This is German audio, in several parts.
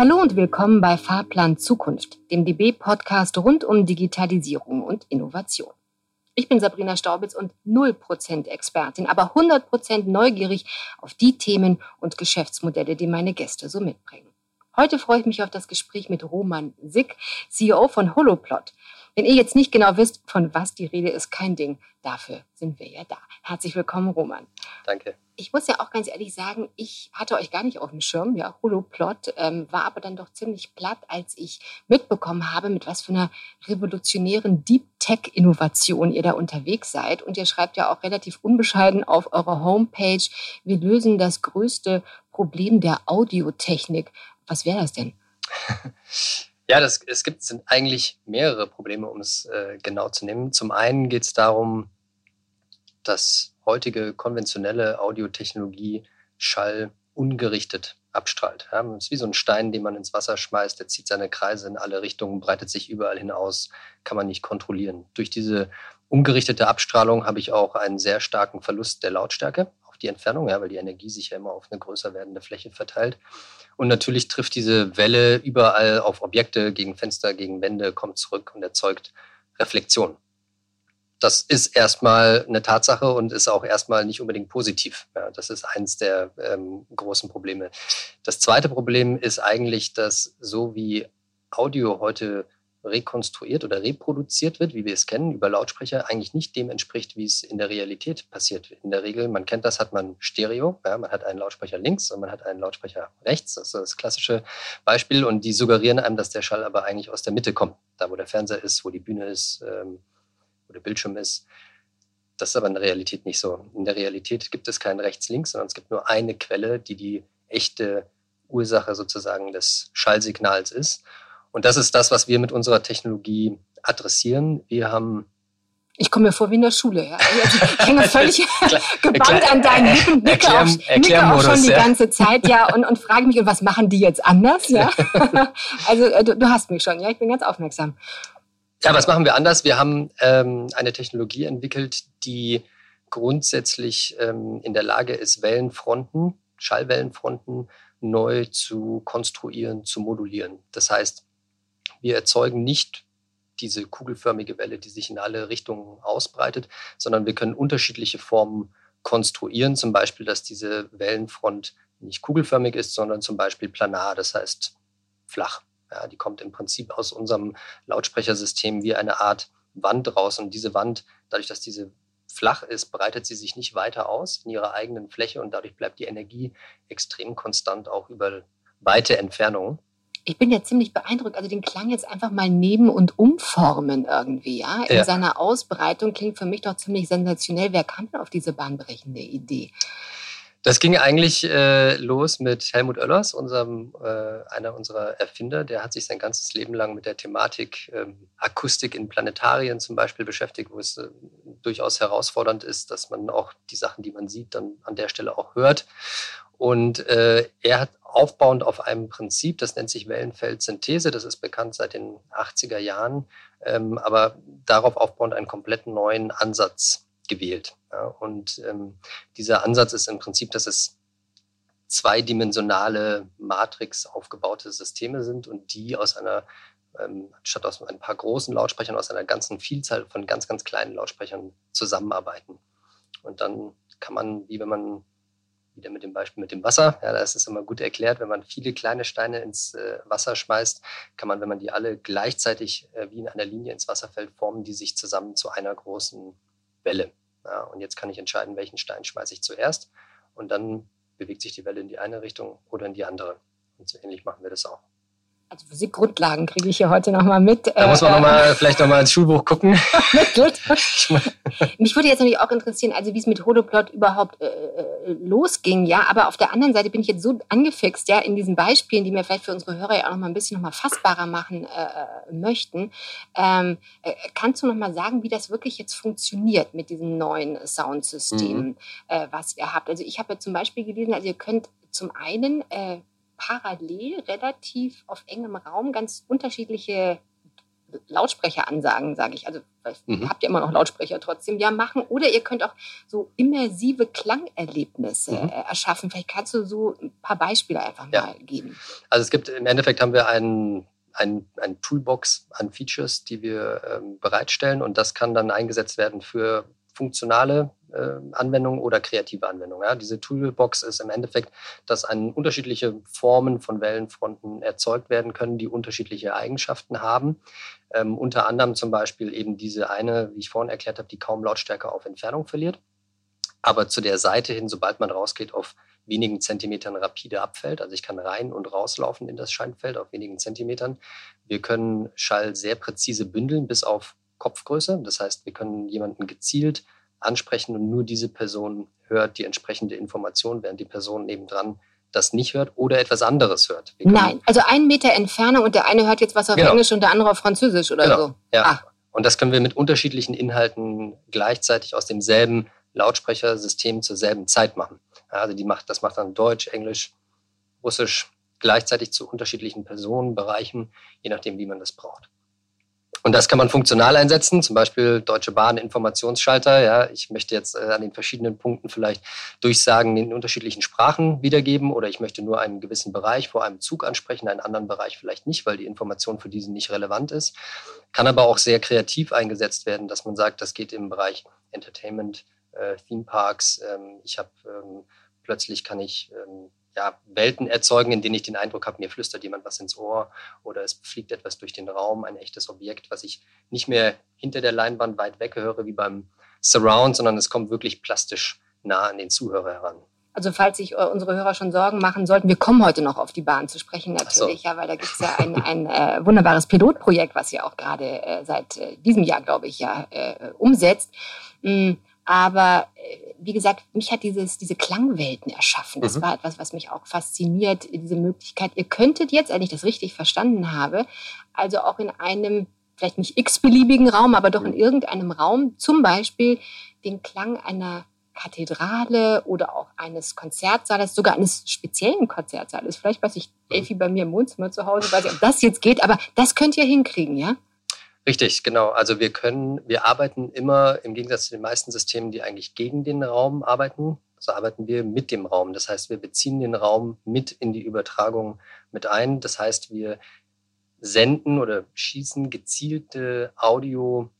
Hallo und willkommen bei Fahrplan Zukunft, dem DB-Podcast rund um Digitalisierung und Innovation. Ich bin Sabrina Staubitz und 0% Expertin, aber 100% neugierig auf die Themen und Geschäftsmodelle, die meine Gäste so mitbringen. Heute freue ich mich auf das Gespräch mit Roman Sick, CEO von Holoplot. Wenn ihr jetzt nicht genau wisst, von was die Rede ist, kein Ding. Dafür sind wir ja da. Herzlich willkommen, Roman. Danke. Ich muss ja auch ganz ehrlich sagen, ich hatte euch gar nicht auf dem Schirm, ja, Holoplot, ähm, war aber dann doch ziemlich platt, als ich mitbekommen habe, mit was für einer revolutionären Deep Tech-Innovation ihr da unterwegs seid. Und ihr schreibt ja auch relativ unbescheiden auf eurer Homepage, wir lösen das größte Problem der Audiotechnik. Was wäre das denn? Ja, das, es gibt sind eigentlich mehrere Probleme, um es äh, genau zu nehmen. Zum einen geht es darum, dass heutige konventionelle Audiotechnologie Schall ungerichtet abstrahlt. Ja, das ist wie so ein Stein, den man ins Wasser schmeißt, der zieht seine Kreise in alle Richtungen, breitet sich überall hinaus, kann man nicht kontrollieren. Durch diese ungerichtete Abstrahlung habe ich auch einen sehr starken Verlust der Lautstärke die Entfernung, ja, weil die Energie sich ja immer auf eine größer werdende Fläche verteilt. Und natürlich trifft diese Welle überall auf Objekte, gegen Fenster, gegen Wände, kommt zurück und erzeugt Reflexion. Das ist erstmal eine Tatsache und ist auch erstmal nicht unbedingt positiv. Ja, das ist eins der ähm, großen Probleme. Das zweite Problem ist eigentlich, dass so wie Audio heute rekonstruiert oder reproduziert wird, wie wir es kennen, über Lautsprecher, eigentlich nicht dem entspricht, wie es in der Realität passiert. In der Regel, man kennt das, hat man Stereo, ja, man hat einen Lautsprecher links und man hat einen Lautsprecher rechts, das ist das klassische Beispiel und die suggerieren einem, dass der Schall aber eigentlich aus der Mitte kommt, da wo der Fernseher ist, wo die Bühne ist, ähm, wo der Bildschirm ist. Das ist aber in der Realität nicht so. In der Realität gibt es kein rechts-links, sondern es gibt nur eine Quelle, die die echte Ursache sozusagen des Schallsignals ist. Und das ist das, was wir mit unserer Technologie adressieren. Wir haben ich komme mir vor wie in der Schule. Ja. Also ich hänge völlig gebannt an deinen Lippen, nicke auch, nicke auch schon die ja. ganze Zeit ja, und, und frage mich, was machen die jetzt anders? Ja? Also äh, du, du, hast mich schon, ja, ich bin ganz aufmerksam. Ja, was machen wir anders? Wir haben ähm, eine Technologie entwickelt, die grundsätzlich ähm, in der Lage ist, Wellenfronten, Schallwellenfronten neu zu konstruieren, zu modulieren. Das heißt, wir erzeugen nicht diese kugelförmige Welle, die sich in alle Richtungen ausbreitet, sondern wir können unterschiedliche Formen konstruieren. Zum Beispiel, dass diese Wellenfront nicht kugelförmig ist, sondern zum Beispiel planar, das heißt flach. Ja, die kommt im Prinzip aus unserem Lautsprechersystem wie eine Art Wand raus. Und diese Wand, dadurch, dass diese flach ist, breitet sie sich nicht weiter aus in ihrer eigenen Fläche und dadurch bleibt die Energie extrem konstant auch über weite Entfernungen. Ich bin ja ziemlich beeindruckt. Also den Klang jetzt einfach mal neben und umformen irgendwie, ja. In ja. seiner Ausbreitung klingt für mich doch ziemlich sensationell. Wer kam denn auf diese bahnbrechende Idee? Das ging eigentlich äh, los mit Helmut Oellers, unserem, äh, einer unserer Erfinder. Der hat sich sein ganzes Leben lang mit der Thematik ähm, Akustik in Planetarien zum Beispiel beschäftigt, wo es äh, durchaus herausfordernd ist, dass man auch die Sachen, die man sieht, dann an der Stelle auch hört. Und äh, er hat aufbauend auf einem Prinzip, das nennt sich Wellenfeldsynthese, das ist bekannt seit den 80er Jahren, ähm, aber darauf aufbauend einen komplett neuen Ansatz gewählt. Ja, und ähm, dieser Ansatz ist im Prinzip, dass es zweidimensionale Matrix aufgebaute Systeme sind und die aus einer, ähm, statt aus ein paar großen Lautsprechern, aus einer ganzen Vielzahl von ganz, ganz kleinen Lautsprechern zusammenarbeiten. Und dann kann man, wie wenn man wieder mit dem Beispiel mit dem Wasser. Ja, da ist es immer gut erklärt, wenn man viele kleine Steine ins äh, Wasser schmeißt, kann man, wenn man die alle gleichzeitig äh, wie in einer Linie ins Wasser fällt, formen die sich zusammen zu einer großen Welle. Ja, und jetzt kann ich entscheiden, welchen Stein schmeiße ich zuerst. Und dann bewegt sich die Welle in die eine Richtung oder in die andere. Und so ähnlich machen wir das auch. Also Physikgrundlagen kriege ich hier heute nochmal mit. Da muss man noch mal, äh, vielleicht nochmal ins Schulbuch gucken. Mich würde jetzt natürlich auch interessieren, also wie es mit Holoplot überhaupt äh, äh, losging, ja. Aber auf der anderen Seite bin ich jetzt so angefixt, ja, in diesen Beispielen, die mir vielleicht für unsere Hörer ja auch nochmal ein bisschen nochmal fassbarer machen äh, äh, möchten. Ähm, äh, kannst du nochmal sagen, wie das wirklich jetzt funktioniert mit diesem neuen Soundsystem, mhm. was ihr habt? Also ich habe ja zum Beispiel gelesen, also ihr könnt zum einen äh, parallel relativ auf engem Raum ganz unterschiedliche Lautsprecheransagen, sage ich. Also mhm. habt ihr immer noch Lautsprecher trotzdem ja machen. Oder ihr könnt auch so immersive Klangerlebnisse mhm. Äh, erschaffen. Vielleicht kannst du so ein paar Beispiele einfach ja. mal geben. Also es gibt im Endeffekt haben wir einen ein, ein Toolbox an Features, die wir ähm, bereitstellen und das kann dann eingesetzt werden für funktionale Anwendungen oder kreative Anwendungen. Ja. Diese Toolbox ist im Endeffekt, dass an unterschiedliche Formen von Wellenfronten erzeugt werden können, die unterschiedliche Eigenschaften haben. Ähm, unter anderem zum Beispiel eben diese eine, wie ich vorhin erklärt habe, die kaum Lautstärke auf Entfernung verliert, aber zu der Seite hin, sobald man rausgeht, auf wenigen Zentimetern rapide abfällt. Also ich kann rein und rauslaufen in das Scheinfeld auf wenigen Zentimetern. Wir können Schall sehr präzise bündeln bis auf Kopfgröße. Das heißt, wir können jemanden gezielt ansprechen und nur diese Person hört die entsprechende Information, während die Person nebendran das nicht hört oder etwas anderes hört. Nein, also ein Meter Entfernung und der eine hört jetzt was auf genau. Englisch und der andere auf Französisch oder genau. so. Ja. Ah. Und das können wir mit unterschiedlichen Inhalten gleichzeitig aus demselben Lautsprechersystem zur selben Zeit machen. Also die macht, das macht dann Deutsch, Englisch, Russisch gleichzeitig zu unterschiedlichen Personenbereichen, je nachdem, wie man das braucht. Und das kann man funktional einsetzen, zum Beispiel Deutsche Bahn Informationsschalter. Ja, ich möchte jetzt äh, an den verschiedenen Punkten vielleicht Durchsagen in unterschiedlichen Sprachen wiedergeben oder ich möchte nur einen gewissen Bereich vor einem Zug ansprechen, einen anderen Bereich vielleicht nicht, weil die Information für diesen nicht relevant ist. Kann aber auch sehr kreativ eingesetzt werden, dass man sagt, das geht im Bereich Entertainment, äh, Theme Parks. Ähm, ich habe ähm, plötzlich kann ich ähm, ja, Welten erzeugen, in denen ich den Eindruck habe, mir flüstert jemand was ins Ohr oder es fliegt etwas durch den Raum, ein echtes Objekt, was ich nicht mehr hinter der Leinwand weit weg höre wie beim Surround, sondern es kommt wirklich plastisch nah an den Zuhörer heran. Also falls sich äh, unsere Hörer schon Sorgen machen sollten, wir kommen heute noch auf die Bahn zu sprechen natürlich, so. ja, weil da gibt es ja ein, ein äh, wunderbares Pilotprojekt, was ihr auch gerade äh, seit äh, diesem Jahr, glaube ich, ja äh, umsetzt. Mm, aber äh, wie gesagt, mich hat dieses, diese Klangwelten erschaffen. Das mhm. war etwas, was mich auch fasziniert, diese Möglichkeit. Ihr könntet jetzt, wenn ich das richtig verstanden habe, also auch in einem, vielleicht nicht x-beliebigen Raum, aber doch in mhm. irgendeinem Raum zum Beispiel den Klang einer Kathedrale oder auch eines Konzertsaales, sogar eines speziellen Konzertsaales. Vielleicht weiß ich, mhm. Elfi bei mir im Wohnzimmer zu Hause, weiß ich, ob das jetzt geht, aber das könnt ihr hinkriegen, ja? Richtig, genau. Also wir können, wir arbeiten immer im Gegensatz zu den meisten Systemen, die eigentlich gegen den Raum arbeiten. So arbeiten wir mit dem Raum. Das heißt, wir beziehen den Raum mit in die Übertragung mit ein. Das heißt, wir senden oder schießen gezielte Audio,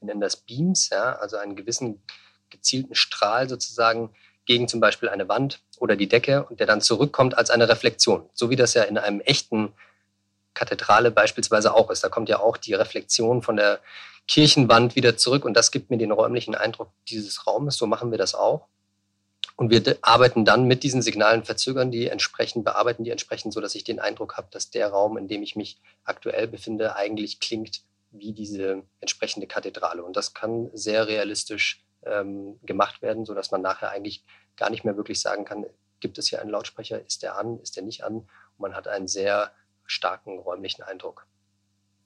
wir nennen das Beams, ja, also einen gewissen gezielten Strahl sozusagen gegen zum Beispiel eine Wand oder die Decke und der dann zurückkommt als eine Reflexion. So wie das ja in einem echten Kathedrale beispielsweise auch ist. Da kommt ja auch die Reflexion von der Kirchenwand wieder zurück und das gibt mir den räumlichen Eindruck dieses Raumes. So machen wir das auch. Und wir arbeiten dann mit diesen Signalen, verzögern die entsprechend, bearbeiten die entsprechend, so dass ich den Eindruck habe, dass der Raum, in dem ich mich aktuell befinde, eigentlich klingt wie diese entsprechende Kathedrale. Und das kann sehr realistisch ähm, gemacht werden, so dass man nachher eigentlich gar nicht mehr wirklich sagen kann, gibt es hier einen Lautsprecher, ist der an, ist der nicht an? Und man hat einen sehr starken räumlichen Eindruck.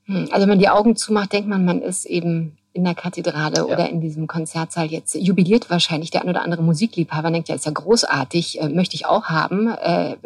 Hm, also wenn man die Augen zumacht, denkt man, man ist eben in der Kathedrale ja. oder in diesem Konzertsaal jetzt jubiliert wahrscheinlich. Der ein oder andere Musikliebhaber denkt ja ist ja großartig äh, möchte ich auch haben. Äh,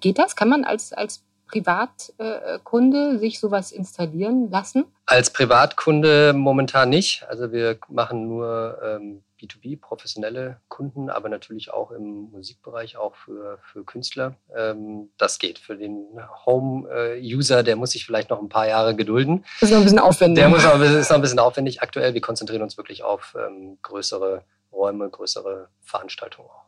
geht das? Kann man als als Privatkunde sich sowas installieren lassen? Als Privatkunde momentan nicht. Also wir machen nur ähm, B2B, professionelle Kunden, aber natürlich auch im Musikbereich, auch für, für Künstler. Ähm, das geht. Für den Home-User, der muss sich vielleicht noch ein paar Jahre gedulden. Das ist noch ein bisschen aufwendig. Der muss noch, ist noch ein bisschen aufwendig aktuell. Wir konzentrieren uns wirklich auf ähm, größere Räume, größere Veranstaltungen auch.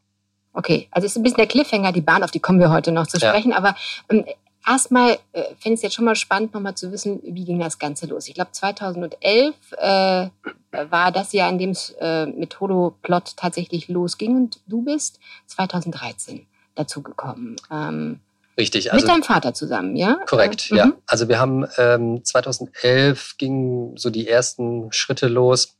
Okay, also es ist ein bisschen der Cliffhanger, die Bahn, auf die kommen wir heute noch zu sprechen. Ja. Aber ähm, erstmal äh, fände ich es jetzt schon mal spannend, nochmal zu wissen, wie ging das Ganze los. Ich glaube, 2011 äh, war das Jahr, in dem es äh, mit Holoplot tatsächlich losging und du bist 2013 dazugekommen. Ähm, Richtig. Also, mit deinem Vater zusammen, ja? Korrekt, ja. Mhm. Also wir haben ähm, 2011 gingen so die ersten Schritte los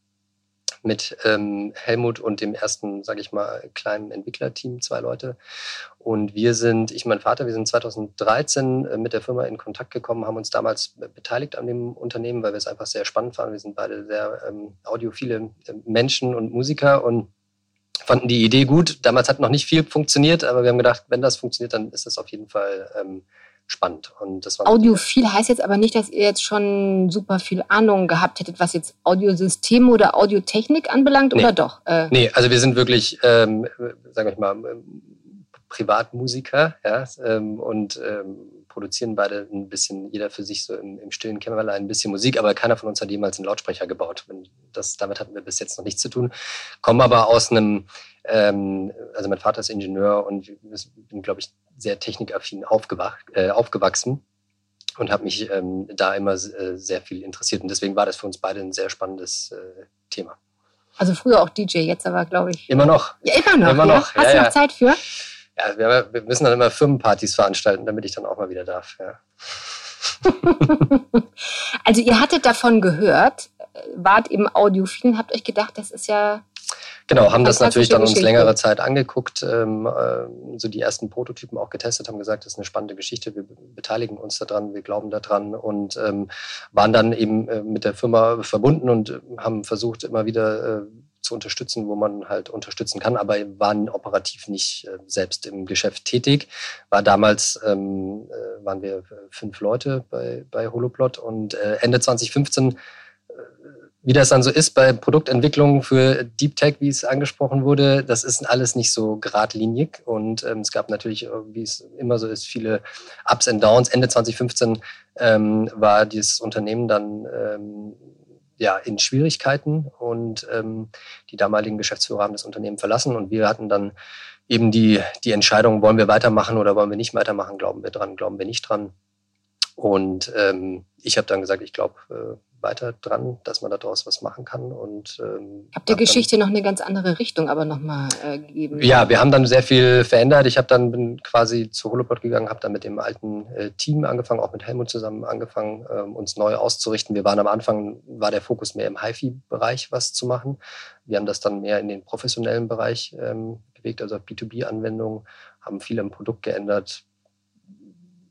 mit ähm, Helmut und dem ersten, sage ich mal, kleinen Entwicklerteam, zwei Leute. Und wir sind, ich mein Vater, wir sind 2013 äh, mit der Firma in Kontakt gekommen, haben uns damals beteiligt an dem Unternehmen, weil wir es einfach sehr spannend fanden. Wir sind beide sehr ähm, audiophile äh, Menschen und Musiker und fanden die Idee gut. Damals hat noch nicht viel funktioniert, aber wir haben gedacht, wenn das funktioniert, dann ist das auf jeden Fall ähm, spannend. Und das war Audiophil heißt jetzt aber nicht, dass ihr jetzt schon super viel Ahnung gehabt hättet, was jetzt Audiosysteme oder Audiotechnik anbelangt, nee. oder doch? Äh nee, also wir sind wirklich, ähm, sagen wir mal, Privatmusiker ja, ähm, und ähm, produzieren beide ein bisschen, jeder für sich so im, im stillen Kämmerlein ein bisschen Musik, aber keiner von uns hat jemals einen Lautsprecher gebaut. Das, damit hatten wir bis jetzt noch nichts zu tun. Kommen aber aus einem, ähm, also mein Vater ist Ingenieur und ich bin, glaube ich, sehr technikaffin äh, aufgewachsen und habe mich ähm, da immer äh, sehr viel interessiert. Und deswegen war das für uns beide ein sehr spannendes äh, Thema. Also früher auch DJ, jetzt aber, glaube ich. Immer noch. Ja, immer noch. Immer ja? noch. Hast ja, du noch ja. Zeit für? Ja, wir, wir, müssen dann immer Firmenpartys veranstalten, damit ich dann auch mal wieder darf. Ja. also ihr hattet davon gehört, wart im Audiophilen, habt euch gedacht, das ist ja Genau, haben das natürlich dann uns längere Zeit angeguckt, ähm, äh, so die ersten Prototypen auch getestet, haben gesagt, das ist eine spannende Geschichte, wir beteiligen uns daran, wir glauben daran und ähm, waren dann eben äh, mit der Firma verbunden und äh, haben versucht, immer wieder äh, zu unterstützen, wo man halt unterstützen kann, aber waren operativ nicht äh, selbst im Geschäft tätig. War damals, ähm, äh, waren wir fünf Leute bei, bei Holoplot und äh, Ende 2015 wie das dann so ist bei Produktentwicklung für Deep Tech, wie es angesprochen wurde, das ist alles nicht so geradlinig. Und ähm, es gab natürlich, wie es immer so ist, viele Ups und Downs. Ende 2015 ähm, war dieses Unternehmen dann ähm, ja, in Schwierigkeiten und ähm, die damaligen Geschäftsführer haben das Unternehmen verlassen und wir hatten dann eben die, die Entscheidung, wollen wir weitermachen oder wollen wir nicht weitermachen, glauben wir dran, glauben wir nicht dran. Und ähm, ich habe dann gesagt, ich glaube, äh, weiter dran, dass man daraus was machen kann. Und ähm, habt der Geschichte noch eine ganz andere Richtung aber nochmal äh, gegeben? Ja, wir haben dann sehr viel verändert. Ich habe dann bin quasi zu Holoplot gegangen, habe dann mit dem alten äh, Team angefangen, auch mit Helmut zusammen angefangen, ähm, uns neu auszurichten. Wir waren am Anfang, war der Fokus mehr im HiFi-Bereich was zu machen. Wir haben das dann mehr in den professionellen Bereich ähm, bewegt, also B2B-Anwendungen, haben viel im Produkt geändert,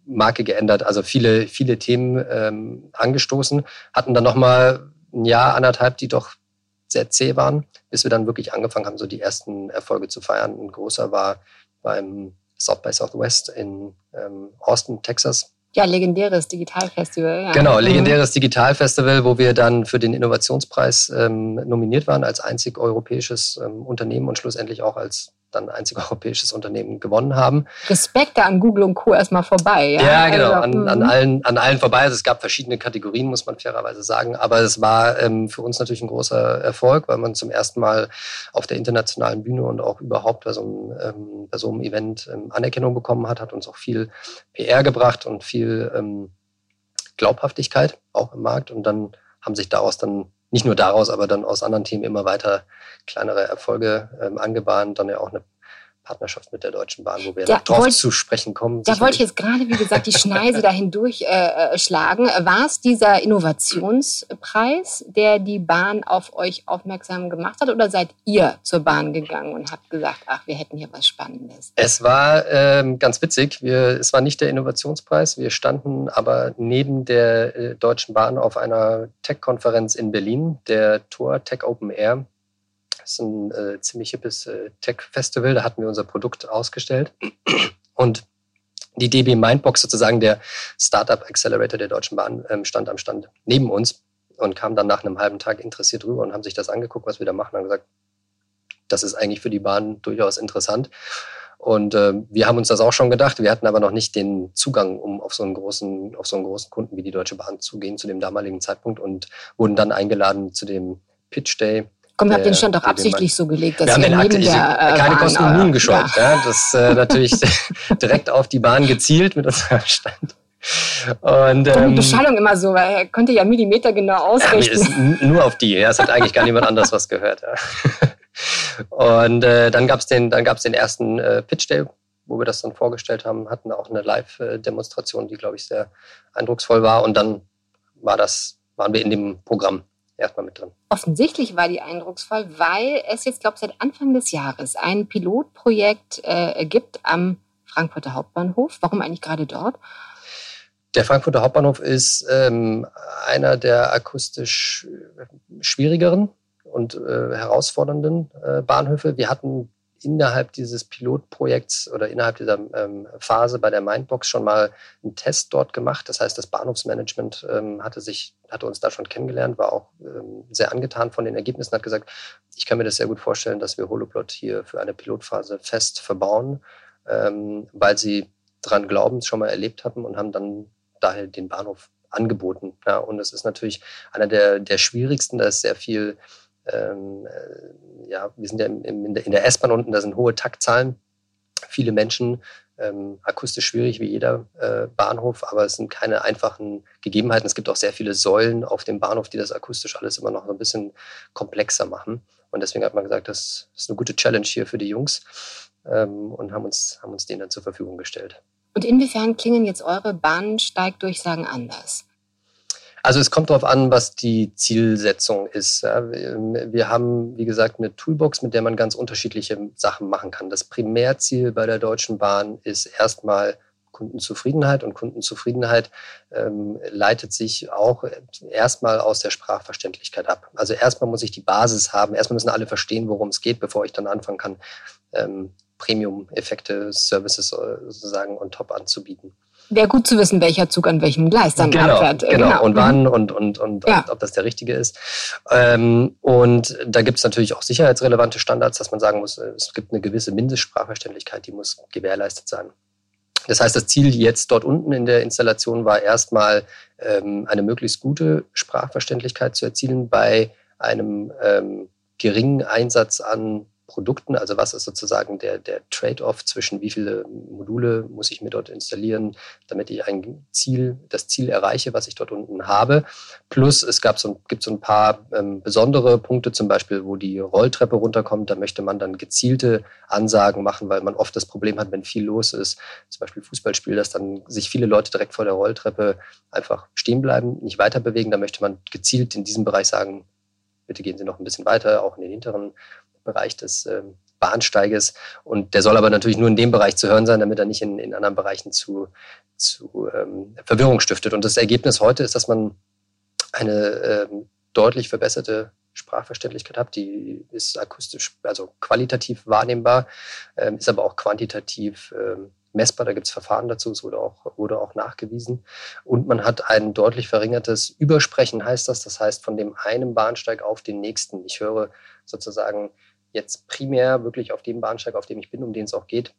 Marke geändert, also viele, viele Themen ähm, angestoßen, hatten dann nochmal ein Jahr, anderthalb, die doch sehr zäh waren, bis wir dann wirklich angefangen haben, so die ersten Erfolge zu feiern. Ein großer war beim South by Southwest in ähm, Austin, Texas. Ja, legendäres Digitalfestival. Ja. Genau, legendäres Digitalfestival, wo wir dann für den Innovationspreis ähm, nominiert waren als einzig europäisches ähm, Unternehmen und schlussendlich auch als dann einzig europäisches Unternehmen gewonnen haben. Respekt da an Google und Co. erstmal vorbei. Ja, ja genau, also, an, an, allen, an allen vorbei. Also es gab verschiedene Kategorien, muss man fairerweise sagen. Aber es war ähm, für uns natürlich ein großer Erfolg, weil man zum ersten Mal auf der internationalen Bühne und auch überhaupt bei so einem, ähm, bei so einem Event ähm, Anerkennung bekommen hat, hat uns auch viel PR gebracht und viel ähm, Glaubhaftigkeit auch im Markt. Und dann haben sich daraus dann nicht nur daraus, aber dann aus anderen Themen immer weiter kleinere Erfolge ähm, angebahnt. Dann ja auch eine Partnerschaft mit der Deutschen Bahn, wo wir da drauf wollt, zu sprechen kommen. Da wollte ich jetzt gerade, wie gesagt, die Schneise dahin durchschlagen. Äh, War es dieser Innovationspreis, der die Bahn auf euch aufmerksam gemacht hat, oder seid ihr zur Bahn gegangen und habt gesagt, ach, wir hätten hier was Spannendes? Es war ähm, ganz witzig. Wir, es war nicht der Innovationspreis. Wir standen aber neben der äh, Deutschen Bahn auf einer Tech-Konferenz in Berlin, der Tor Tech Open Air. Ist ein äh, ziemlich hippes äh, Tech-Festival. Da hatten wir unser Produkt ausgestellt. Und die DB Mindbox, sozusagen der Startup Accelerator der Deutschen Bahn, ähm, stand am Stand neben uns und kam dann nach einem halben Tag interessiert rüber und haben sich das angeguckt, was wir da machen, und gesagt, das ist eigentlich für die Bahn durchaus interessant. Und äh, wir haben uns das auch schon gedacht. Wir hatten aber noch nicht den Zugang, um auf so einen großen, auf so einen großen Kunden wie die Deutsche Bahn zu gehen zu dem damaligen Zeitpunkt und wurden dann eingeladen zu dem Pitch Day Komm, wir haben den Stand doch absichtlich so gelegt, dass wir haben den neben Akt, der äh, keine Kosten und gescheut. Ja. das äh, natürlich direkt auf die Bahn gezielt mit unserem Stand. Und, ähm, die Beschallung immer so, weil er konnte ja Millimeter genau ausrechnen. Ja, nur auf die. Ja, es hat eigentlich gar niemand anders was gehört. Ja. Und äh, dann gab es den, dann gab's den ersten äh, Pitch Day, wo wir das dann vorgestellt haben, hatten auch eine Live-Demonstration, die, glaube ich, sehr eindrucksvoll war. Und dann war das, waren wir in dem Programm erstmal mit drin. Offensichtlich war die eindrucksvoll, weil es jetzt, glaube ich, seit Anfang des Jahres ein Pilotprojekt äh, gibt am Frankfurter Hauptbahnhof. Warum eigentlich gerade dort? Der Frankfurter Hauptbahnhof ist ähm, einer der akustisch schwierigeren und äh, herausfordernden äh, Bahnhöfe. Wir hatten innerhalb dieses Pilotprojekts oder innerhalb dieser ähm, Phase bei der Mindbox schon mal einen Test dort gemacht. Das heißt, das Bahnhofsmanagement ähm, hatte sich, hatte uns da schon kennengelernt, war auch ähm, sehr angetan von den Ergebnissen, hat gesagt, ich kann mir das sehr gut vorstellen, dass wir Holoplot hier für eine Pilotphase fest verbauen, ähm, weil sie dran glauben, es schon mal erlebt hatten und haben dann daher den Bahnhof angeboten. Ja, und es ist natürlich einer der, der schwierigsten, da ist sehr viel ähm, äh, ja, wir sind ja im, in der, der S-Bahn unten, da sind hohe Taktzahlen, viele Menschen, ähm, akustisch schwierig wie jeder äh, Bahnhof, aber es sind keine einfachen Gegebenheiten. Es gibt auch sehr viele Säulen auf dem Bahnhof, die das akustisch alles immer noch ein bisschen komplexer machen. Und deswegen hat man gesagt, das ist eine gute Challenge hier für die Jungs ähm, und haben uns, haben uns den dann zur Verfügung gestellt. Und inwiefern klingen jetzt eure Bahnsteigdurchsagen anders? Also es kommt darauf an, was die Zielsetzung ist. Wir haben, wie gesagt, eine Toolbox, mit der man ganz unterschiedliche Sachen machen kann. Das Primärziel bei der Deutschen Bahn ist erstmal Kundenzufriedenheit und Kundenzufriedenheit ähm, leitet sich auch erstmal aus der Sprachverständlichkeit ab. Also erstmal muss ich die Basis haben, erstmal müssen alle verstehen, worum es geht, bevor ich dann anfangen kann, ähm, Premium-Effekte, Services äh, sozusagen on top anzubieten. Wäre gut zu wissen, welcher Zug an welchem Gleis dann genau, abfährt. Genau, genau. und wann mhm. und, und, und ja. ob, ob, das der richtige ist. Ähm, und da gibt es natürlich auch sicherheitsrelevante Standards, dass man sagen muss, es gibt eine gewisse Mindestsprachverständlichkeit, die muss gewährleistet sein. Das heißt, das Ziel jetzt dort unten in der Installation war erstmal ähm, eine möglichst gute Sprachverständlichkeit zu erzielen bei einem ähm, geringen Einsatz an Produkten. Also was ist sozusagen der, der Trade-off zwischen wie viele Module muss ich mir dort installieren, damit ich ein Ziel, das Ziel erreiche, was ich dort unten habe. Plus es gab so, gibt so ein paar ähm, besondere Punkte, zum Beispiel, wo die Rolltreppe runterkommt. Da möchte man dann gezielte Ansagen machen, weil man oft das Problem hat, wenn viel los ist, zum Beispiel Fußballspiel, dass dann sich viele Leute direkt vor der Rolltreppe einfach stehen bleiben, nicht weiter bewegen. Da möchte man gezielt in diesem Bereich sagen, bitte gehen Sie noch ein bisschen weiter, auch in den hinteren Bereich des ähm, Bahnsteiges. Und der soll aber natürlich nur in dem Bereich zu hören sein, damit er nicht in, in anderen Bereichen zu, zu ähm, Verwirrung stiftet. Und das Ergebnis heute ist, dass man eine ähm, deutlich verbesserte Sprachverständlichkeit hat. Die ist akustisch, also qualitativ wahrnehmbar, ähm, ist aber auch quantitativ ähm, messbar. Da gibt es Verfahren dazu, es wurde auch, wurde auch nachgewiesen. Und man hat ein deutlich verringertes Übersprechen, heißt das. Das heißt, von dem einen Bahnsteig auf den nächsten. Ich höre sozusagen jetzt primär wirklich auf dem Bahnsteig, auf dem ich bin, um den es auch geht,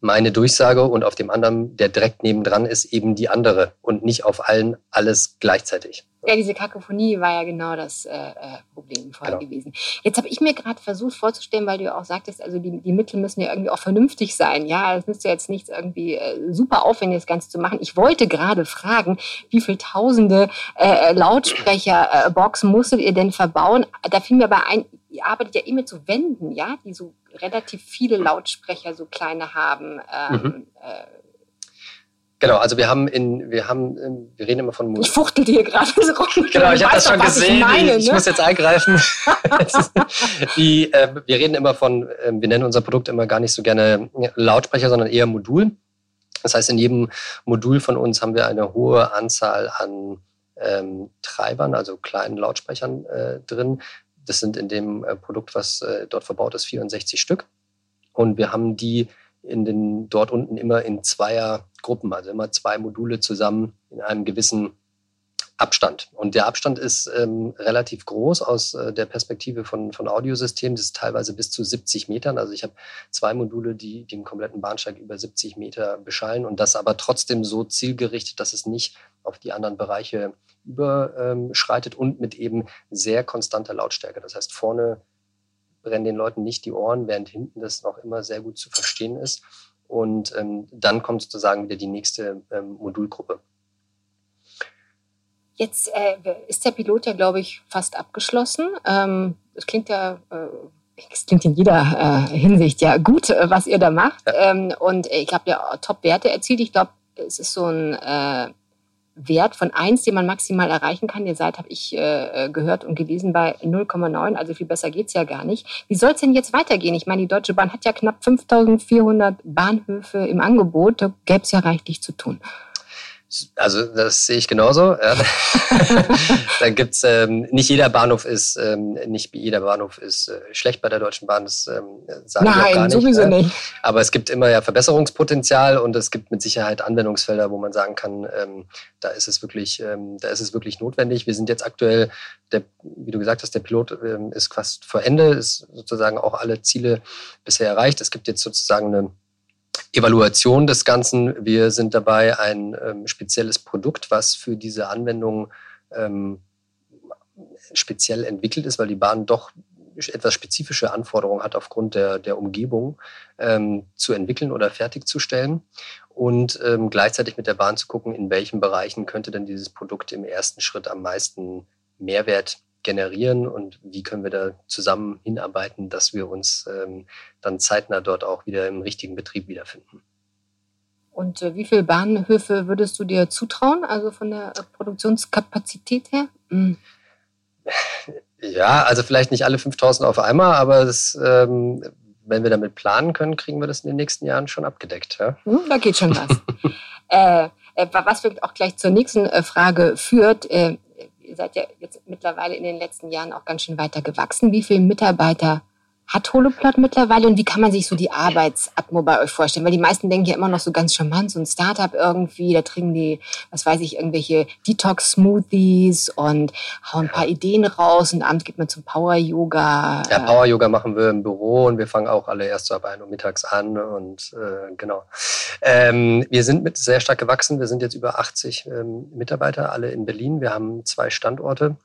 meine Durchsage und auf dem anderen, der direkt nebendran ist, eben die andere und nicht auf allen alles gleichzeitig. Ja, diese Kakophonie war ja genau das äh, äh Problem vorher genau. gewesen. Jetzt habe ich mir gerade versucht vorzustellen, weil du ja auch sagtest, also die, die Mittel müssen ja irgendwie auch vernünftig sein. Ja, es müsste jetzt nichts irgendwie äh, super aufwendig das Ganze zu machen. Ich wollte gerade fragen, wie viele tausende äh, Lautsprecherboxen äh, musstet ihr denn verbauen? Da fiel mir aber ein, ihr arbeitet ja immer zu Wänden, ja, die so relativ viele Lautsprecher, so kleine haben. Ähm, mhm. äh, Genau, also wir haben in, wir haben, ähm, wir reden immer von Ich fuchtel dir gerade so rum. Genau, ich habe das schon gesehen. Ich, meine, ne? ich, muss jetzt eingreifen. die, äh, wir reden immer von, äh, wir nennen unser Produkt immer gar nicht so gerne Lautsprecher, sondern eher Modul. Das heißt, in jedem Modul von uns haben wir eine hohe Anzahl an ähm, Treibern, also kleinen Lautsprechern äh, drin. Das sind in dem äh, Produkt, was äh, dort verbaut ist, 64 Stück. Und wir haben die in den, dort unten immer in Zweiergruppen, also immer zwei Module zusammen in einem gewissen Abstand. Und der Abstand ist ähm, relativ groß aus äh, der Perspektive von, von Audiosystemen. Das ist teilweise bis zu 70 Metern. Also ich habe zwei Module, die den kompletten Bahnsteig über 70 Meter beschallen und das aber trotzdem so zielgerichtet, dass es nicht auf die anderen Bereiche überschreitet und mit eben sehr konstanter Lautstärke. Das heißt, vorne brennen den Leuten nicht die Ohren, während hinten das noch immer sehr gut zu verstehen ist. Und ähm, dann kommt sozusagen wieder die nächste ähm, Modulgruppe. Jetzt äh, ist der Pilot ja, glaube ich, fast abgeschlossen. Ähm, das klingt ja, äh, es klingt in jeder äh, Hinsicht ja gut, äh, was ihr da macht. Ja. Ähm, und ich habe ja Top-Werte erzielt. Ich glaube, es ist so ein äh, Wert von 1, den man maximal erreichen kann. Ihr seid, habe ich äh, gehört und gelesen, bei 0,9. Also viel besser geht's ja gar nicht. Wie soll es denn jetzt weitergehen? Ich meine, die Deutsche Bahn hat ja knapp 5400 Bahnhöfe im Angebot. Da gäbe es ja reichlich zu tun. Also das sehe ich genauso. Ja. da gibt's ähm, nicht jeder Bahnhof ist ähm, nicht jeder Bahnhof ist äh, schlecht bei der Deutschen Bahn. Das ähm, sagen Nein, wir auch gar nicht. sowieso ja. nicht. Aber es gibt immer ja Verbesserungspotenzial und es gibt mit Sicherheit Anwendungsfelder, wo man sagen kann, ähm, da ist es wirklich, ähm, da ist es wirklich notwendig. Wir sind jetzt aktuell, der, wie du gesagt hast, der Pilot ähm, ist fast vor Ende, ist sozusagen auch alle Ziele bisher erreicht. Es gibt jetzt sozusagen eine Evaluation des Ganzen. Wir sind dabei, ein ähm, spezielles Produkt, was für diese Anwendung ähm, speziell entwickelt ist, weil die Bahn doch etwas spezifische Anforderungen hat aufgrund der, der Umgebung ähm, zu entwickeln oder fertigzustellen und ähm, gleichzeitig mit der Bahn zu gucken, in welchen Bereichen könnte denn dieses Produkt im ersten Schritt am meisten Mehrwert generieren und wie können wir da zusammen hinarbeiten, dass wir uns ähm, dann zeitnah dort auch wieder im richtigen Betrieb wiederfinden. Und äh, wie viele Bahnhöfe würdest du dir zutrauen, also von der äh, Produktionskapazität her? Mhm. Ja, also vielleicht nicht alle 5000 auf einmal, aber das, ähm, wenn wir damit planen können, kriegen wir das in den nächsten Jahren schon abgedeckt. Ja? Hm, da geht schon was. äh, äh, was vielleicht auch gleich zur nächsten äh, Frage führt. Ihr seid ja jetzt mittlerweile in den letzten Jahren auch ganz schön weiter gewachsen. Wie viele Mitarbeiter hat Holoplot mittlerweile und wie kann man sich so die Arbeitsatmo bei euch vorstellen? Weil die meisten denken ja immer noch so ganz charmant, so ein Startup irgendwie, da trinken die, was weiß ich, irgendwelche Detox-Smoothies und hauen ein paar Ideen raus und abends geht man zum Power-Yoga. Ja, Power-Yoga machen wir im Büro und wir fangen auch alle erst ab 1 Uhr mittags an und äh, genau. Ähm, wir sind mit sehr stark gewachsen, wir sind jetzt über 80 ähm, Mitarbeiter, alle in Berlin. Wir haben zwei Standorte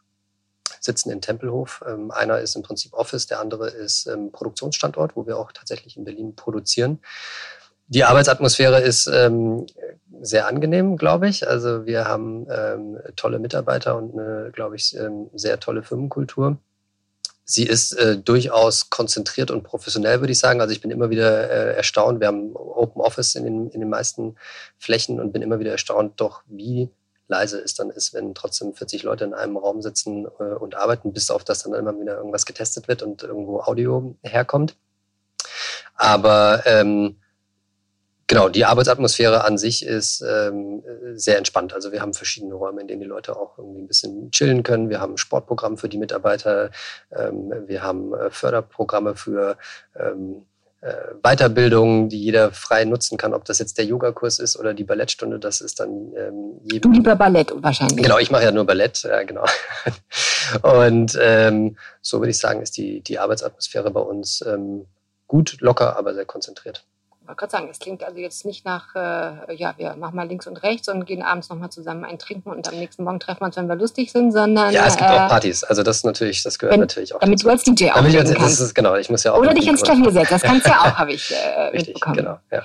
sitzen in Tempelhof. Ähm, einer ist im Prinzip Office, der andere ist ähm, Produktionsstandort, wo wir auch tatsächlich in Berlin produzieren. Die Arbeitsatmosphäre ist ähm, sehr angenehm, glaube ich. Also wir haben ähm, tolle Mitarbeiter und eine, glaube ich, ähm, sehr tolle Firmenkultur. Sie ist äh, durchaus konzentriert und professionell, würde ich sagen. Also ich bin immer wieder äh, erstaunt. Wir haben Open Office in den, in den meisten Flächen und bin immer wieder erstaunt, doch wie leise es dann ist, wenn trotzdem 40 Leute in einem Raum sitzen äh, und arbeiten, bis auf das dann immer wieder irgendwas getestet wird und irgendwo Audio herkommt. Aber ähm, genau, die Arbeitsatmosphäre an sich ist ähm, sehr entspannt. Also wir haben verschiedene Räume, in denen die Leute auch irgendwie ein bisschen chillen können. Wir haben ein Sportprogramm für die Mitarbeiter. Ähm, wir haben äh, Förderprogramme für ähm, äh, Weiterbildung, die jeder frei nutzen kann, ob das jetzt der Yogakurs ist oder die Ballettstunde, das ist dann ähm, jedem. Du lieber Ballett wahrscheinlich. Genau, ich mache ja nur Ballett, ja, genau. Und ähm, so würde ich sagen, ist die, die Arbeitsatmosphäre bei uns ähm, gut, locker, aber sehr konzentriert wollte gerade sagen, es klingt also jetzt nicht nach, äh, ja, wir machen mal links und rechts und gehen abends nochmal zusammen ein trinken und am nächsten Morgen treffen wir uns, wenn wir lustig sind, sondern. Ja, es gibt äh, auch Partys. Also das natürlich, das gehört wenn, natürlich auch. Damit dazu. du als DJ auch als, kannst. Ist, genau, ich muss ja auch. Oder dich ins Klavier setzen, das kannst du ja auch, habe ich äh, Richtig, mitbekommen. Genau, ja.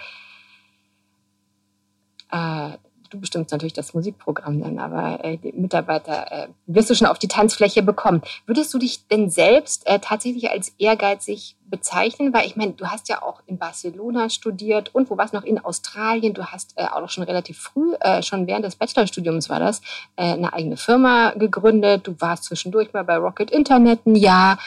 Du bestimmst natürlich das Musikprogramm dann, aber äh, die Mitarbeiter äh, wirst du schon auf die Tanzfläche bekommen. Würdest du dich denn selbst äh, tatsächlich als ehrgeizig bezeichnen? Weil ich meine, du hast ja auch in Barcelona studiert und wo warst noch? In Australien. Du hast äh, auch schon relativ früh, äh, schon während des Bachelorstudiums war das, äh, eine eigene Firma gegründet. Du warst zwischendurch mal bei Rocket Internet ein Jahr.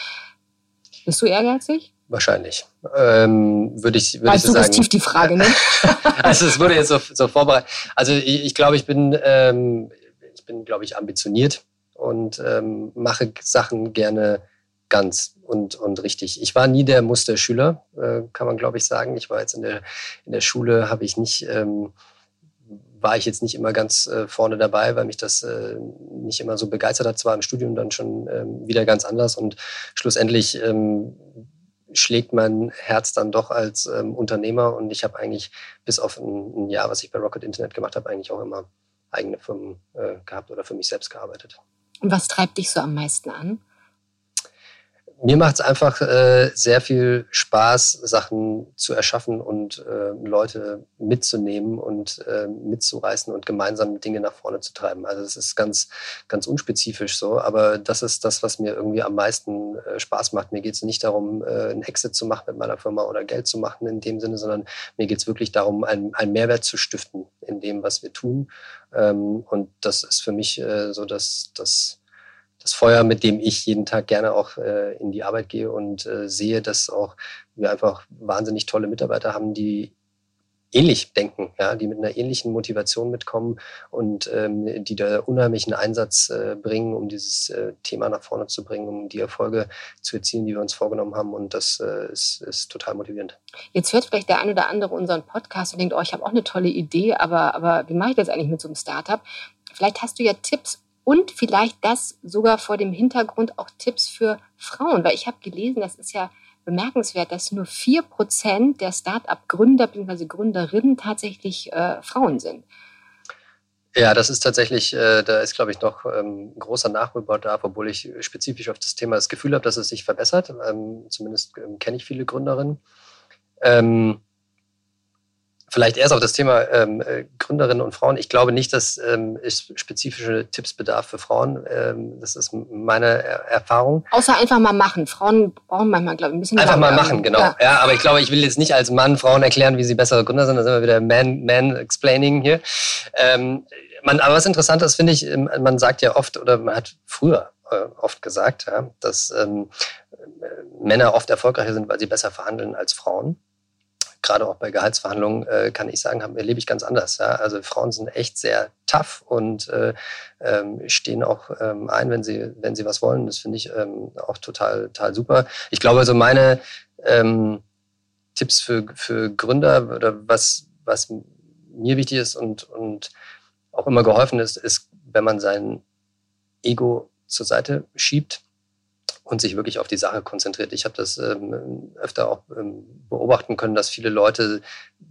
Bist du ehrgeizig? Wahrscheinlich. Ähm, würde ich, würde ich so sagen. tief die Frage, ne? also es wurde jetzt so, so vorbereitet. Also ich, ich glaube, ich bin, ähm, ich bin, glaube ich, ambitioniert und ähm, mache Sachen gerne ganz und, und richtig. Ich war nie der Musterschüler, äh, kann man, glaube ich, sagen. Ich war jetzt in der, in der Schule, habe ich nicht, ähm, war ich jetzt nicht immer ganz äh, vorne dabei, weil mich das äh, nicht immer so begeistert hat. Zwar im Studium dann schon ähm, wieder ganz anders und schlussendlich ähm, schlägt mein Herz dann doch als ähm, Unternehmer und ich habe eigentlich bis auf ein, ein, Jahr, was ich bei Rocket Internet gemacht habe, eigentlich auch immer eigene Firmen äh, gehabt oder für mich selbst gearbeitet. Und was treibt dich so am meisten an? Mir macht es einfach äh, sehr viel Spaß, Sachen zu erschaffen und äh, Leute mitzunehmen und äh, mitzureißen und gemeinsam Dinge nach vorne zu treiben. Also es ist ganz, ganz unspezifisch so, aber das ist das, was mir irgendwie am meisten äh, Spaß macht. Mir geht es nicht darum, äh, einen Exit zu machen mit meiner Firma oder Geld zu machen in dem Sinne, sondern mir geht es wirklich darum, einen, einen Mehrwert zu stiften in dem, was wir tun. Ähm, und das ist für mich äh, so, dass das das Feuer, mit dem ich jeden Tag gerne auch äh, in die Arbeit gehe und äh, sehe, dass auch wir einfach wahnsinnig tolle Mitarbeiter haben, die ähnlich denken, ja, die mit einer ähnlichen Motivation mitkommen und ähm, die da unheimlichen Einsatz äh, bringen, um dieses äh, Thema nach vorne zu bringen, um die Erfolge zu erzielen, die wir uns vorgenommen haben. Und das äh, ist, ist total motivierend. Jetzt hört vielleicht der ein oder andere unseren Podcast und denkt, oh, ich habe auch eine tolle Idee, aber, aber wie mache ich das eigentlich mit so einem Startup? Vielleicht hast du ja Tipps und vielleicht das sogar vor dem Hintergrund auch Tipps für Frauen, weil ich habe gelesen, das ist ja bemerkenswert, dass nur 4% der Start-up-Gründer bzw. Gründerinnen tatsächlich äh, Frauen sind. Ja, das ist tatsächlich, äh, da ist, glaube ich, noch ähm, großer Nachholbedarf, obwohl ich spezifisch auf das Thema das Gefühl habe, dass es sich verbessert. Ähm, zumindest ähm, kenne ich viele Gründerinnen. Ähm, Vielleicht erst auf das Thema ähm, äh, Gründerinnen und Frauen. Ich glaube nicht, dass ähm, es spezifische Tipps bedarf für Frauen. Ähm, das ist meine er Erfahrung. Außer einfach mal machen. Frauen brauchen manchmal, glaube ich, ein bisschen. Einfach mal machen, genau. Ja. ja. aber ich glaube, ich will jetzt nicht als Mann Frauen erklären, wie sie bessere Gründer sind. Da sind wir wieder Man, Man explaining hier. Ähm, man, aber was interessant ist, finde ich, ähm, man sagt ja oft oder man hat früher äh, oft gesagt, ja, dass ähm, Männer oft erfolgreicher sind, weil sie besser verhandeln als Frauen gerade auch bei Gehaltsverhandlungen, äh, kann ich sagen, erlebe ich ganz anders. Ja? Also Frauen sind echt sehr tough und äh, ähm, stehen auch ähm, ein, wenn sie, wenn sie was wollen. Das finde ich ähm, auch total, total super. Ich glaube, also meine ähm, Tipps für, für Gründer oder was, was mir wichtig ist und, und auch immer geholfen ist, ist, wenn man sein Ego zur Seite schiebt und sich wirklich auf die Sache konzentriert. Ich habe das ähm, öfter auch ähm, beobachten können, dass viele Leute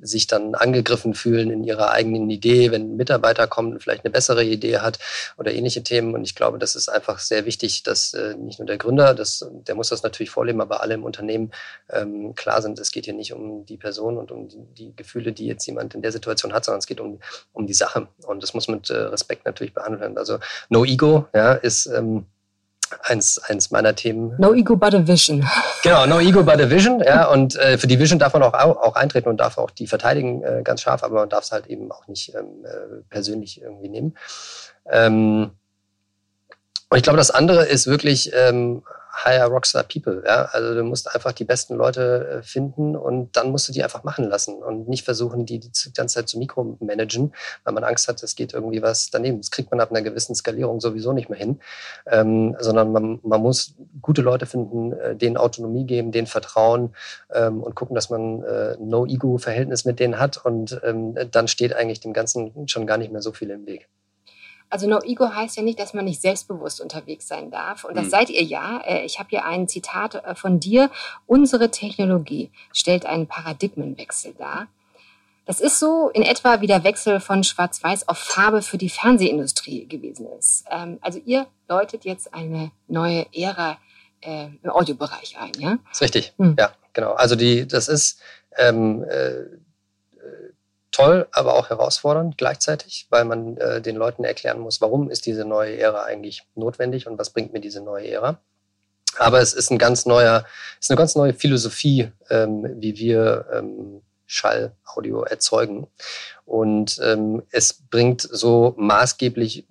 sich dann angegriffen fühlen in ihrer eigenen Idee, wenn ein Mitarbeiter kommt und vielleicht eine bessere Idee hat oder ähnliche Themen. Und ich glaube, das ist einfach sehr wichtig, dass äh, nicht nur der Gründer, das, der muss das natürlich vorleben, aber alle im Unternehmen ähm, klar sind, es geht hier nicht um die Person und um die, die, Gefühle, die jetzt jemand in der Situation hat, sondern es geht um, um die Sache. Und das muss mit äh, Respekt natürlich behandelt werden. Also No Ego ja, ist ähm, eins, eins meiner Themen. No ego but a vision. Genau, no ego but a vision. Ja, und äh, für die Vision darf man auch, auch eintreten und darf auch die verteidigen äh, ganz scharf, aber man darf es halt eben auch nicht ähm, äh, persönlich irgendwie nehmen. Ähm, und ich glaube, das andere ist wirklich ähm, hire Rockstar People. Ja? Also du musst einfach die besten Leute äh, finden und dann musst du die einfach machen lassen und nicht versuchen, die die ganze Zeit zu mikromanagen, weil man Angst hat, es geht irgendwie was daneben. Das kriegt man ab einer gewissen Skalierung sowieso nicht mehr hin, ähm, sondern man, man muss gute Leute finden, äh, denen Autonomie geben, denen Vertrauen ähm, und gucken, dass man äh, No-Ego-Verhältnis mit denen hat und ähm, dann steht eigentlich dem Ganzen schon gar nicht mehr so viel im Weg. Also No Ego heißt ja nicht, dass man nicht selbstbewusst unterwegs sein darf. Und das mhm. seid ihr ja. Äh, ich habe hier ein Zitat äh, von dir. Unsere Technologie stellt einen Paradigmenwechsel dar. Das ist so in etwa wie der Wechsel von Schwarz-Weiß auf Farbe für die Fernsehindustrie gewesen ist. Ähm, also ihr läutet jetzt eine neue Ära äh, im Audiobereich ein, ja? Das ist richtig, hm. ja, genau. Also die, das ist ähm, äh, toll, aber auch herausfordernd gleichzeitig, weil man äh, den Leuten erklären muss, warum ist diese neue Ära eigentlich notwendig und was bringt mir diese neue Ära. Aber es ist ein ganz neuer, ist eine ganz neue Philosophie, ähm, wie wir ähm, Schall, Audio erzeugen. Und ähm, es bringt so maßgeblich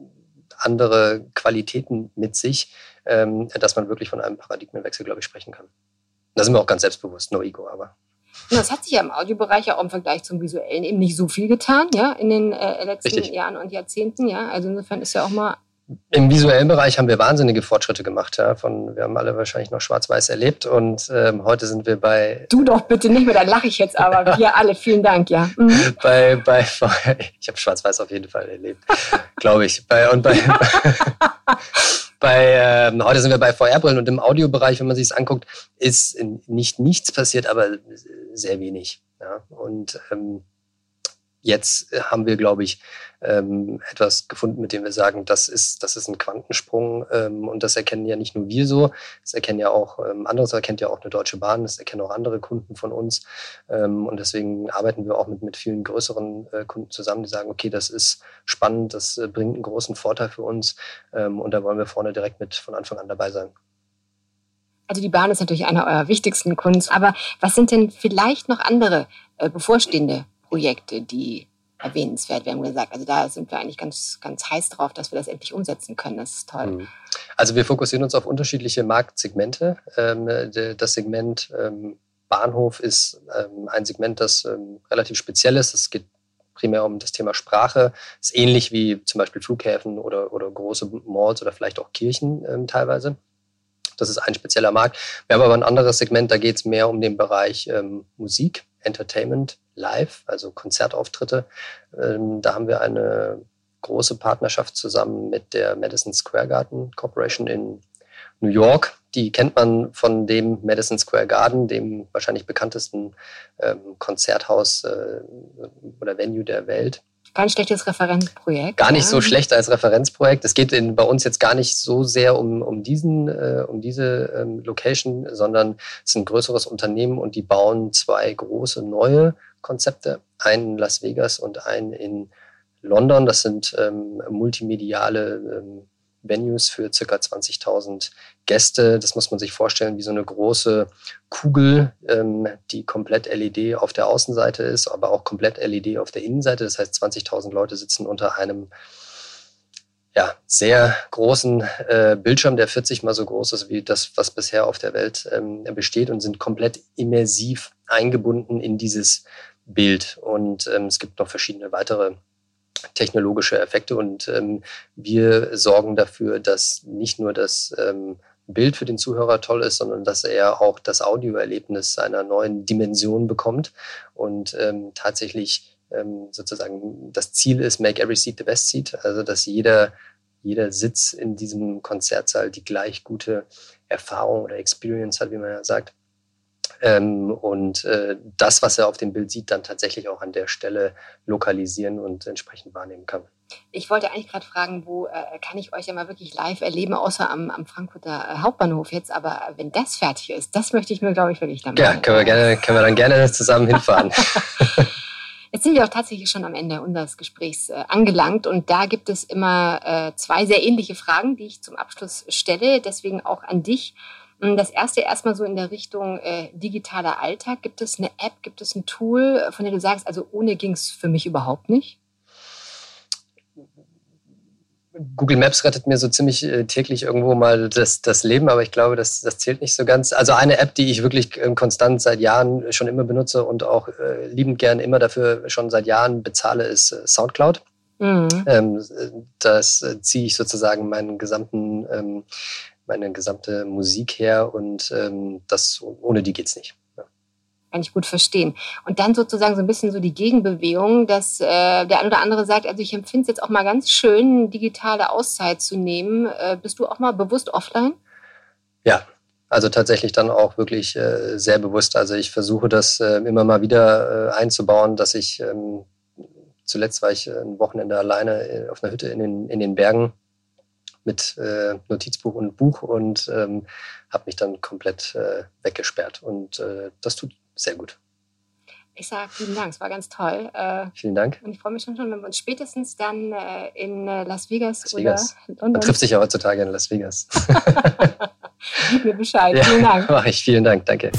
andere Qualitäten mit sich, ähm, dass man wirklich von einem Paradigmenwechsel, glaube ich, sprechen kann. Da sind wir auch ganz selbstbewusst, no ego, aber. Und das hat sich ja im Audiobereich ja auch im Vergleich zum visuellen eben nicht so viel getan, ja, in den äh, letzten Richtig. Jahren und Jahrzehnten, ja. Also insofern ist ja auch mal im visuellen Bereich haben wir wahnsinnige Fortschritte gemacht. Ja. Von, wir haben alle wahrscheinlich noch Schwarz-Weiß erlebt und ähm, heute sind wir bei. Du doch bitte nicht mehr, dann lache ich jetzt aber. Wir alle, vielen Dank, ja. Mhm. Bei, bei, ich habe Schwarz-Weiß auf jeden Fall erlebt, glaube ich. Bei, und bei, bei ähm, heute sind wir bei VR-Brillen und im Audiobereich, wenn man sich es anguckt, ist nicht nichts passiert, aber sehr wenig. Ja. Und ähm, jetzt haben wir, glaube ich, ähm, etwas gefunden, mit dem wir sagen, das ist, das ist ein Quantensprung. Ähm, und das erkennen ja nicht nur wir so, das erkennen ja auch ähm, andere, das erkennt ja auch eine Deutsche Bahn, das erkennen auch andere Kunden von uns. Ähm, und deswegen arbeiten wir auch mit, mit vielen größeren äh, Kunden zusammen, die sagen, okay, das ist spannend, das äh, bringt einen großen Vorteil für uns. Ähm, und da wollen wir vorne direkt mit von Anfang an dabei sein. Also die Bahn ist natürlich einer eurer wichtigsten Kunden, aber was sind denn vielleicht noch andere äh, bevorstehende Projekte, die erwähnenswert. Wir haben gesagt, also da sind wir eigentlich ganz, ganz heiß drauf, dass wir das endlich umsetzen können. Das ist toll. Mhm. Also wir fokussieren uns auf unterschiedliche Marktsegmente. Ähm, das Segment ähm, Bahnhof ist ähm, ein Segment, das relativ speziell ist. Es geht primär um das Thema Sprache. Ist ähnlich wie zum Beispiel Flughäfen oder, oder große Malls oder vielleicht auch Kirchen teilweise. Das ist ein spezieller Markt. Wir haben aber ein anderes Segment, da geht es mehr um den Bereich Musik, Entertainment, Live, also Konzertauftritte. Ähm, da haben wir eine große Partnerschaft zusammen mit der Madison Square Garden Corporation in New York. Die kennt man von dem Madison Square Garden, dem wahrscheinlich bekanntesten ähm, Konzerthaus äh, oder Venue der Welt. Kein schlechtes Referenzprojekt. Gar nicht ja. so schlecht als Referenzprojekt. Es geht in, bei uns jetzt gar nicht so sehr um, um, diesen, äh, um diese ähm, Location, sondern es ist ein größeres Unternehmen und die bauen zwei große neue Konzepte, einen in Las Vegas und einen in London. Das sind ähm, multimediale ähm, Venues für circa 20.000 Gäste. Das muss man sich vorstellen wie so eine große Kugel, ähm, die komplett LED auf der Außenseite ist, aber auch komplett LED auf der Innenseite. Das heißt, 20.000 Leute sitzen unter einem ja, sehr großen äh, Bildschirm, der 40 mal so groß ist wie das, was bisher auf der Welt ähm, besteht und sind komplett immersiv eingebunden in dieses Bild. Und ähm, es gibt noch verschiedene weitere technologische Effekte. Und ähm, wir sorgen dafür, dass nicht nur das ähm, Bild für den Zuhörer toll ist, sondern dass er auch das Audioerlebnis einer neuen Dimension bekommt. Und ähm, tatsächlich ähm, sozusagen das Ziel ist, make every seat the best seat, also dass jeder, jeder Sitz in diesem Konzertsaal die gleich gute Erfahrung oder Experience hat, wie man ja sagt. Ähm, und äh, das, was er auf dem Bild sieht, dann tatsächlich auch an der Stelle lokalisieren und entsprechend wahrnehmen kann. Ich wollte eigentlich gerade fragen, wo äh, kann ich euch ja mal wirklich live erleben, außer am, am Frankfurter äh, Hauptbahnhof jetzt. Aber wenn das fertig ist, das möchte ich mir, glaube ich, wirklich dann Ja, können wir, gerne, können wir dann gerne zusammen hinfahren. Jetzt sind wir auch tatsächlich schon am Ende unseres Gesprächs äh, angelangt und da gibt es immer äh, zwei sehr ähnliche Fragen, die ich zum Abschluss stelle. Deswegen auch an dich. Hm, das erste erstmal so in der Richtung äh, digitaler Alltag. Gibt es eine App, gibt es ein Tool, von dem du sagst, also ohne ging es für mich überhaupt nicht? Google Maps rettet mir so ziemlich äh, täglich irgendwo mal das, das Leben, aber ich glaube, das, das zählt nicht so ganz. Also eine App, die ich wirklich äh, konstant seit Jahren schon immer benutze und auch äh, liebend gern immer dafür schon seit Jahren bezahle, ist äh, SoundCloud. Mhm. Ähm, das äh, ziehe ich sozusagen meinen gesamten ähm, meine gesamte Musik her und ähm, das ohne die geht's nicht. Ja. Kann ich gut verstehen. Und dann sozusagen so ein bisschen so die Gegenbewegung, dass äh, der ein oder andere sagt, also ich empfinde es jetzt auch mal ganz schön, digitale Auszeit zu nehmen. Äh, bist du auch mal bewusst offline? Ja, also tatsächlich dann auch wirklich äh, sehr bewusst. Also ich versuche das äh, immer mal wieder äh, einzubauen, dass ich ähm, zuletzt war ich ein Wochenende alleine äh, auf einer Hütte in den, in den Bergen mit äh, Notizbuch und Buch und ähm, habe mich dann komplett äh, weggesperrt. Und äh, das tut sehr gut. Ich sage vielen Dank, es war ganz toll. Äh, vielen Dank. Und ich freue mich schon, wenn wir uns spätestens dann äh, in äh, Las Vegas, Las Vegas. oder London. Man trifft sich ja heutzutage in Las Vegas. Gib mir Bescheid. Ja, vielen Dank. Mach ich. Vielen Dank. Danke.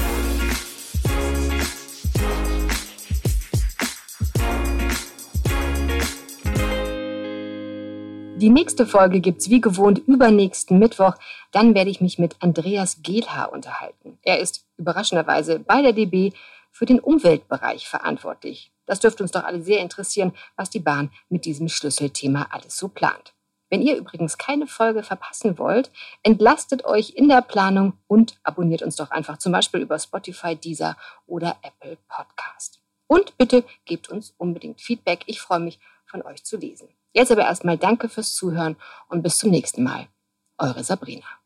Die nächste Folge gibt's wie gewohnt übernächsten Mittwoch. Dann werde ich mich mit Andreas Gehlhaar unterhalten. Er ist überraschenderweise bei der DB für den Umweltbereich verantwortlich. Das dürfte uns doch alle sehr interessieren, was die Bahn mit diesem Schlüsselthema alles so plant. Wenn ihr übrigens keine Folge verpassen wollt, entlastet euch in der Planung und abonniert uns doch einfach zum Beispiel über Spotify, Deezer oder Apple Podcast. Und bitte gebt uns unbedingt Feedback. Ich freue mich, von euch zu lesen. Jetzt aber erstmal danke fürs Zuhören und bis zum nächsten Mal. Eure Sabrina.